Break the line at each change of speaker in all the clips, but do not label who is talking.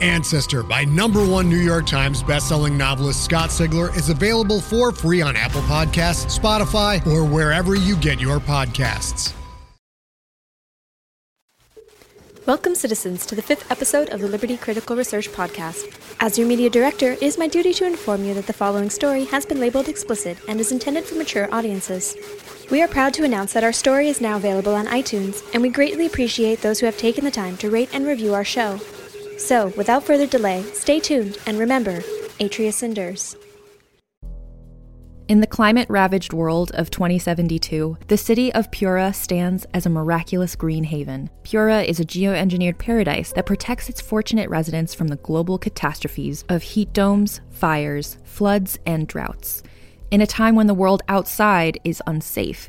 Ancestor by number one New York Times bestselling novelist Scott Sigler is available for free on Apple Podcasts, Spotify, or wherever you get your podcasts.
Welcome, citizens, to the fifth episode of the Liberty Critical Research Podcast. As your media director, it is my duty to inform you that the following story has been labeled explicit and is intended for mature audiences. We are proud to announce that our story is now available on iTunes, and we greatly appreciate those who have taken the time to rate and review our show. So, without further delay, stay tuned and remember, Atreus Cinders.
In the climate ravaged world of 2072, the city of Pura stands as a miraculous green haven. Pura is a geoengineered paradise that protects its fortunate residents from the global catastrophes of heat domes, fires, floods, and droughts. In a time when the world outside is unsafe,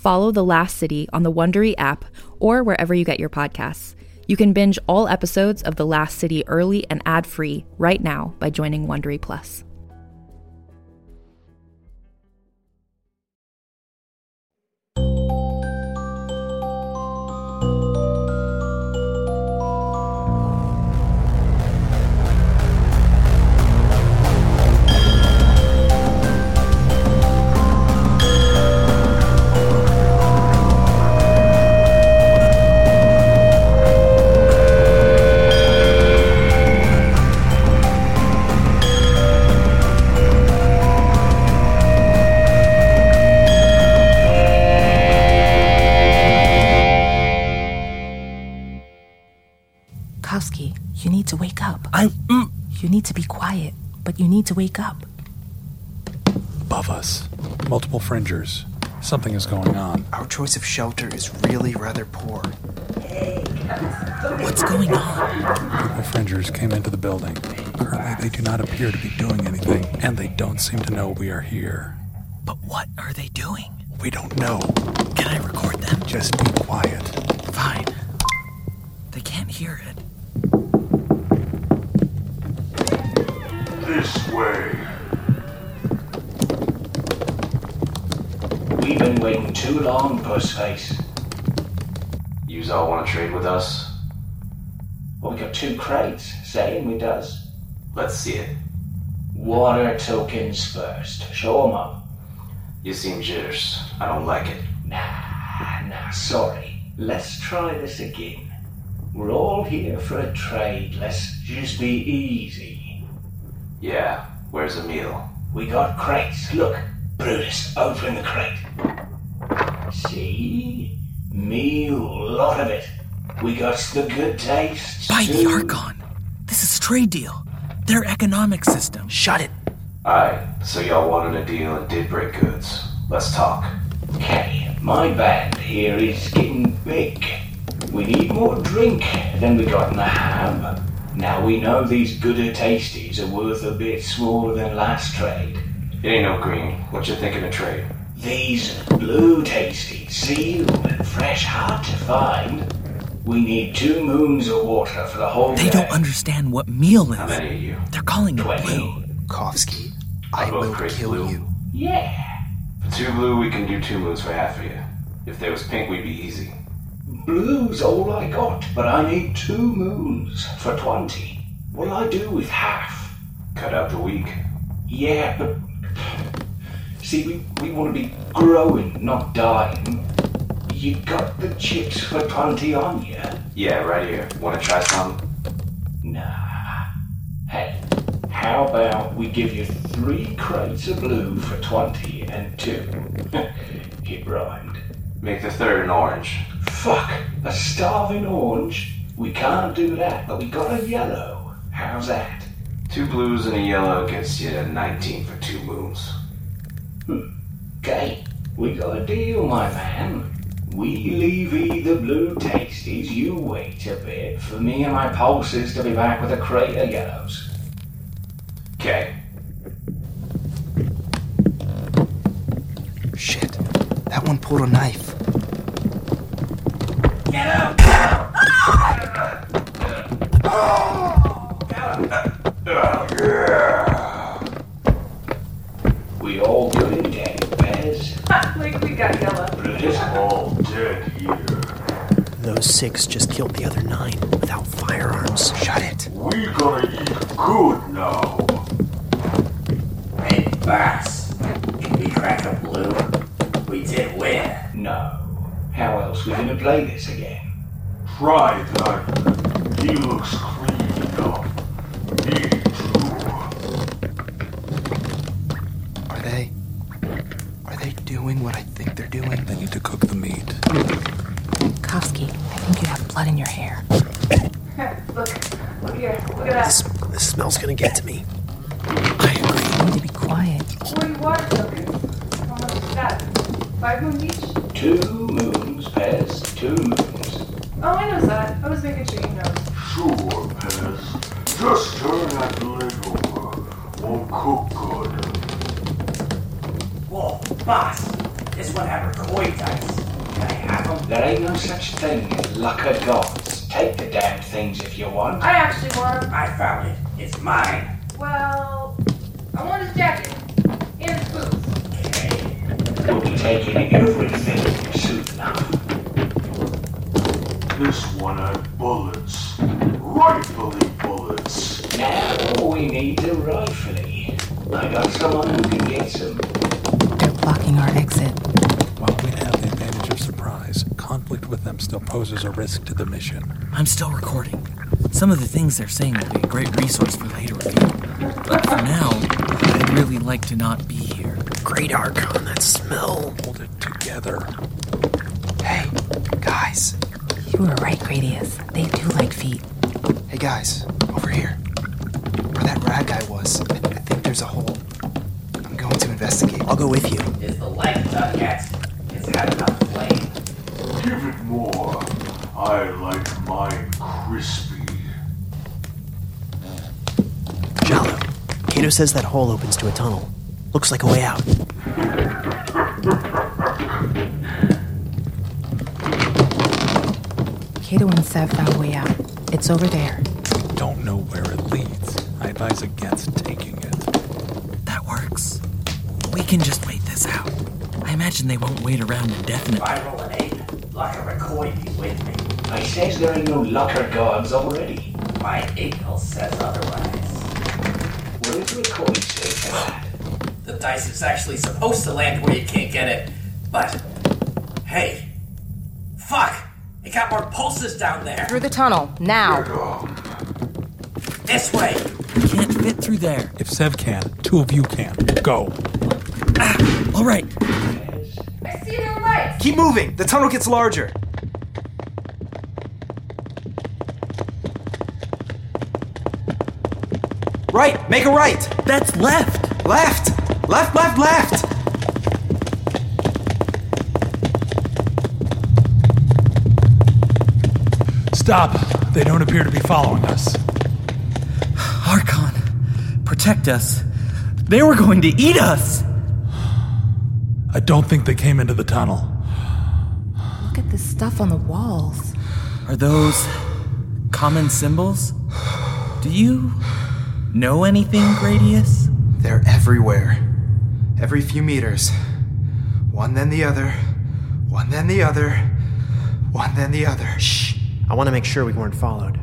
follow The Last City on the Wondery app or wherever you get your podcasts. You can binge all episodes of The Last City early and ad-free right now by joining Wondery Plus.
Need to be quiet, but you need to wake up.
above us. Multiple fringers. Something is going on.
Our choice of shelter is really rather poor.
What's going on?
The fringers came into the building. Currently, they do not appear to be doing anything, and they don't seem to know we are here.
But what are they doing?
We don't know.
Can I record them?
Just be quiet.
Fine. They can't hear it.
This way. We've been waiting too long, Pussface.
Yous all want to trade with us?
Well, we got two crates saying we does.
Let's see it.
Water tokens first. Show 'em up.
You seem jitters. I don't like it.
Nah, nah, sorry. Let's try this again. We're all here for a trade. Let's just be easy.
Yeah, where's Emil?
We got crates. Look, Brutus, open the crate. See? Meal, lot of it. We got the good taste.
Buy the
too.
Archon. This is trade deal. Their economic system.
Shut it!
Alright, so y'all wanted a deal and did break goods. Let's talk.
Okay, my band here is getting big. We need more drink than we got in the ham. Now we know these gooder tasties are worth a bit smaller than last trade.
It ain't no green. What you thinking of trade?
These blue tasties, sealed and fresh, hard to find. We need two moons of water for the whole
They
day.
don't understand what meal
How
is.
many are you?
They're calling it
Twenty.
blue.
Kovski, I
I'll go
kill
blue.
you.
Yeah.
For two blue, we can do two moons for half of you. If there was pink, we'd be easy.
Blue's all I got, but I need two moons for twenty. What'll I do with half?
Cut out the weak.
Yeah, but see, we, we want to be growing, not dying. You got the chips for twenty on you?
Yeah, right here. Wanna try some?
Nah. Hey, how about we give you three crates of blue for twenty and two? it rhymed.
Make the third an orange.
Fuck, a starving orange? We can't do that, but we got a yellow. How's that?
Two blues and a yellow gets you to 19 for two moons. Hmm.
Okay, we got a deal, my man. We leave ye the blue tasties, you wait a bit for me and my pulses to be back with a crate of yellows.
Okay.
Shit, that one pulled a knife.
We all good in day, Bez.
like we got yellow.
It's all dead here.
Those six just killed the other nine without firearms.
Shut it.
We gonna eat good now.
Hey, Bass, Can we crack a blue? We did win.
No. How else we gonna play this again?
Try that. He looks clean enough. Me too.
Are they? Are they doing what I think they're doing?
They need to cook the meat.
Kovski, I think you have blood in your hair.
look, look here. Look at
This,
that.
this smell's gonna get to me. I agree.
You need to be quiet.
Forty water tokens. How much is that? Five moon each?
Two moons, Pez.
Oh, I know that. I was making sure you know.
Sure, Pez. Just turn that leg over. Won't cook good.
Whoa, boss. This one had recoil dice. Can I have them?
There ain't no such thing as luck of gods. Take the damn things if you want.
I actually want.
I found it. It's mine.
Well, I want his jacket and his boots. Okay.
We'll be taking everything
This one had bullets. Rightfully bullets.
Now we need a rifle. I got someone who can get some.
They're blocking our exit.
While we have the advantage of surprise, conflict with them still poses a risk to the mission.
I'm still recording. Some of the things they're saying will be a great resource for later review. But for now, I'd really like to not be here.
Great Archon, that smell.
Hold it together.
Hey, guys.
You were right, Gradius. They do like feet.
Hey, guys. Over here. Where that rag guy was. I, I think there's a hole. I'm going to investigate.
I'll go with you.
Is the leg done yet? It's had enough flame.
Give it more. I like mine crispy.
Jalloh, Cato says that hole opens to a tunnel. Looks like a way out.
Cato and Sev found a way out. It's over there.
Don't know where it leads. I advise against taking it.
That works. We can just wait this out. I imagine they won't wait around indefinitely.
I roll an eight, luck of McCoy be with me.
I says there ain't no lucker gods already.
My eagle says otherwise.
What does McCoy say to that?
The dice is actually supposed to land where you can't get it, but hey, fuck! It got more pulses down there.
Through the tunnel, now.
This way.
We can't fit through there.
If Sev can, two of you can. Go.
Ah, all right.
I see their lights.
Keep moving. The tunnel gets larger. Right. Make a right.
That's left.
Left. Left, left, left.
Stop! They don't appear to be following us.
Archon, protect us. They were going to eat us.
I don't think they came into the tunnel.
Look at this stuff on the walls.
Are those common symbols? Do you know anything, Gradius?
They're everywhere. Every few meters. One then the other. One then the other. One then the other.
Shh. I want to make sure we weren't followed.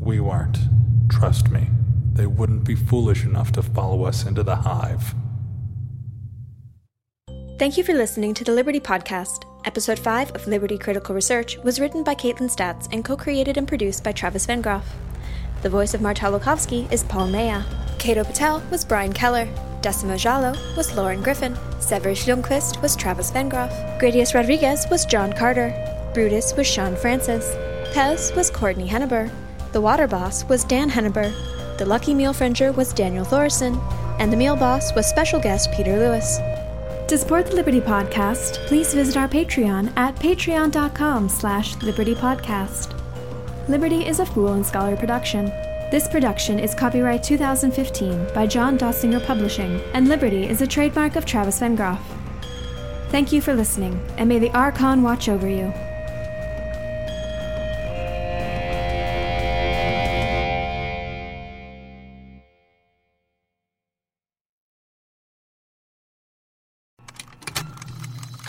We weren't. Trust me. They wouldn't be foolish enough to follow us into the hive.
Thank you for listening to the Liberty Podcast. Episode 5 of Liberty Critical Research was written by Kaitlin Statz and co created and produced by Travis Van Vengroff. The voice of Martollow Kovski is Paul Mella. Cato Patel was Bryan Keller. Decima Jalloh was Lauren Griffin. Severus Ljungqvist was Travis Van Vengroff. Gradius Rodriguez was John Carter. Brutus was Sean Francis. Pez was Courtney Henuber. The Water Boss was Dan Henuber. The Lucky Meal Fringer was Daniel Thoreson. And the Meal Boss was special guest Peter Lewis. To support the Liberty Podcast, please visit our Patreon at patreon.com slash libertypodcast. Liberty is a Fool and Scholar production. This production is copyright 2015 by John Dossinger Publishing, and Liberty is a trademark of Travis Vengroff. Thank you for listening, and may the Archon watch over you.